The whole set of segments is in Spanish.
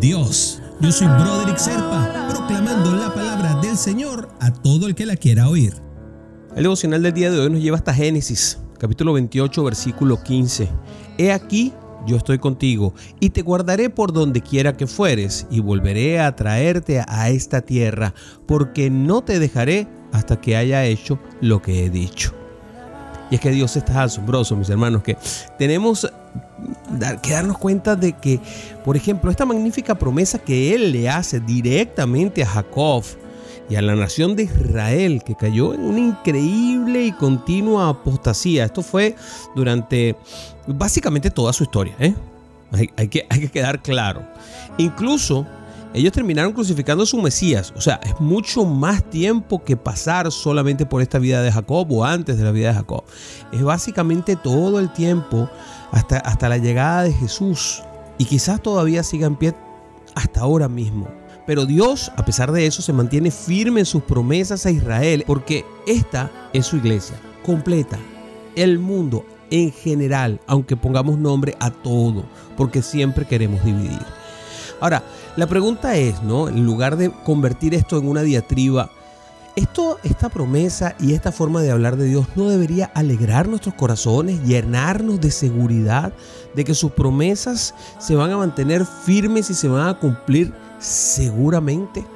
Dios. Yo soy Broderick Serpa, proclamando la palabra del Señor a todo el que la quiera oír. El devocional del día de hoy nos lleva hasta Génesis, capítulo 28, versículo 15. He aquí, yo estoy contigo, y te guardaré por donde quiera que fueres, y volveré a traerte a esta tierra, porque no te dejaré hasta que haya hecho lo que he dicho. Y es que Dios está asombroso, mis hermanos, que tenemos que darnos cuenta de que, por ejemplo, esta magnífica promesa que Él le hace directamente a Jacob y a la nación de Israel, que cayó en una increíble y continua apostasía. Esto fue durante básicamente toda su historia. ¿eh? Hay, que, hay que quedar claro. Incluso ellos terminaron crucificando a su Mesías. O sea, es mucho más tiempo que pasar solamente por esta vida de Jacob o antes de la vida de Jacob. Es básicamente todo el tiempo hasta, hasta la llegada de Jesús. Y quizás todavía siga en pie hasta ahora mismo. Pero Dios, a pesar de eso, se mantiene firme en sus promesas a Israel porque esta es su iglesia completa. El mundo en general, aunque pongamos nombre a todo, porque siempre queremos dividir. Ahora, la pregunta es, ¿no? En lugar de convertir esto en una diatriba, esto, esta promesa y esta forma de hablar de Dios no debería alegrar nuestros corazones, llenarnos de seguridad de que sus promesas se van a mantener firmes y se van a cumplir seguramente.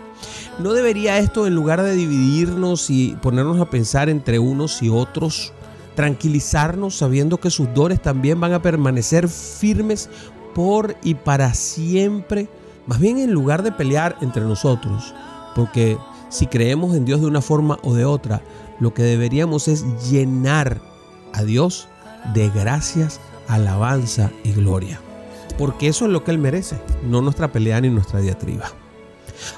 ¿No debería esto, en lugar de dividirnos y ponernos a pensar entre unos y otros, tranquilizarnos sabiendo que sus dones también van a permanecer firmes por y para siempre, más bien en lugar de pelear entre nosotros, porque si creemos en Dios de una forma o de otra, lo que deberíamos es llenar a Dios de gracias, alabanza y gloria. Porque eso es lo que Él merece, no nuestra pelea ni nuestra diatriba.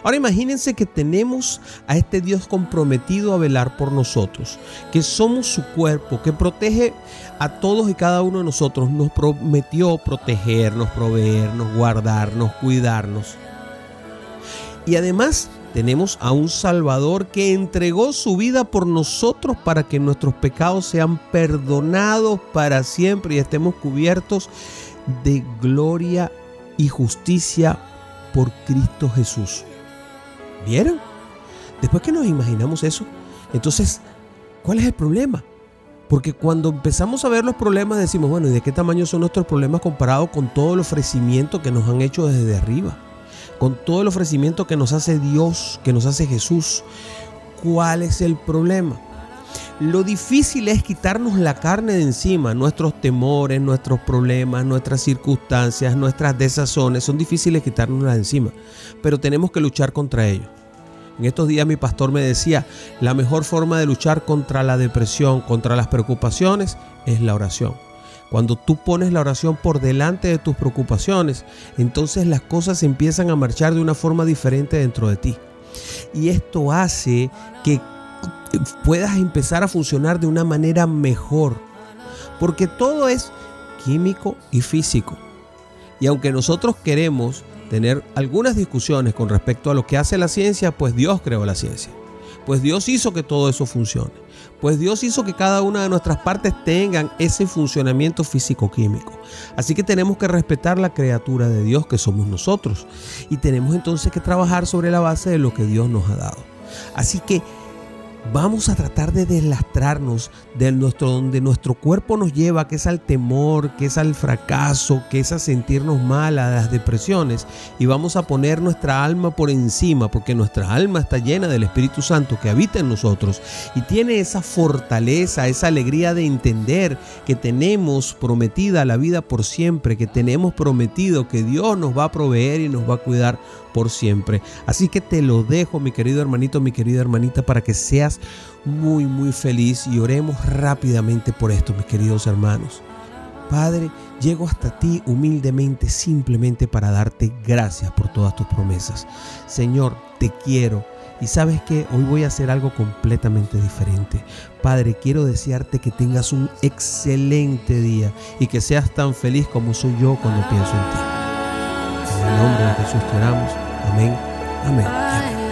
Ahora imagínense que tenemos a este Dios comprometido a velar por nosotros, que somos su cuerpo, que protege a todos y cada uno de nosotros. Nos prometió protegernos, proveernos, guardarnos, cuidarnos. Y además tenemos a un Salvador que entregó su vida por nosotros para que nuestros pecados sean perdonados para siempre y estemos cubiertos de gloria y justicia por Cristo Jesús. ¿Vieron? Después que nos imaginamos eso, entonces, ¿cuál es el problema? Porque cuando empezamos a ver los problemas decimos, bueno, ¿y de qué tamaño son nuestros problemas comparados con todo el ofrecimiento que nos han hecho desde arriba? Con todo el ofrecimiento que nos hace Dios, que nos hace Jesús. ¿Cuál es el problema? Lo difícil es quitarnos la carne de encima, nuestros temores, nuestros problemas, nuestras circunstancias, nuestras desazones, son difíciles quitarnos de encima, pero tenemos que luchar contra ellos. En estos días mi pastor me decía, la mejor forma de luchar contra la depresión, contra las preocupaciones, es la oración. Cuando tú pones la oración por delante de tus preocupaciones, entonces las cosas empiezan a marchar de una forma diferente dentro de ti. Y esto hace que puedas empezar a funcionar de una manera mejor. Porque todo es químico y físico. Y aunque nosotros queremos tener algunas discusiones con respecto a lo que hace la ciencia, pues Dios creó la ciencia. Pues Dios hizo que todo eso funcione. Pues Dios hizo que cada una de nuestras partes tengan ese funcionamiento físico-químico. Así que tenemos que respetar la criatura de Dios que somos nosotros. Y tenemos entonces que trabajar sobre la base de lo que Dios nos ha dado. Así que vamos a tratar de deslastrarnos de nuestro, donde nuestro cuerpo nos lleva, que es al temor, que es al fracaso, que es a sentirnos mal, a las depresiones, y vamos a poner nuestra alma por encima, porque nuestra alma está llena del Espíritu Santo que habita en nosotros. Y tiene esa fortaleza, esa alegría de entender que tenemos prometida la vida por siempre, que tenemos prometido que Dios nos va a proveer y nos va a cuidar por siempre. Así que te lo dejo, mi querido hermanito, mi querida hermanita, para que seas muy, muy feliz y oremos rápidamente por esto, mis queridos hermanos. Padre, llego hasta ti humildemente simplemente para darte gracias por todas tus promesas. Señor, te quiero. Y sabes que hoy voy a hacer algo completamente diferente. Padre, quiero desearte que tengas un excelente día y que seas tan feliz como soy yo cuando pienso en ti. El nombre de Jesús te oramos. Amén. Amén.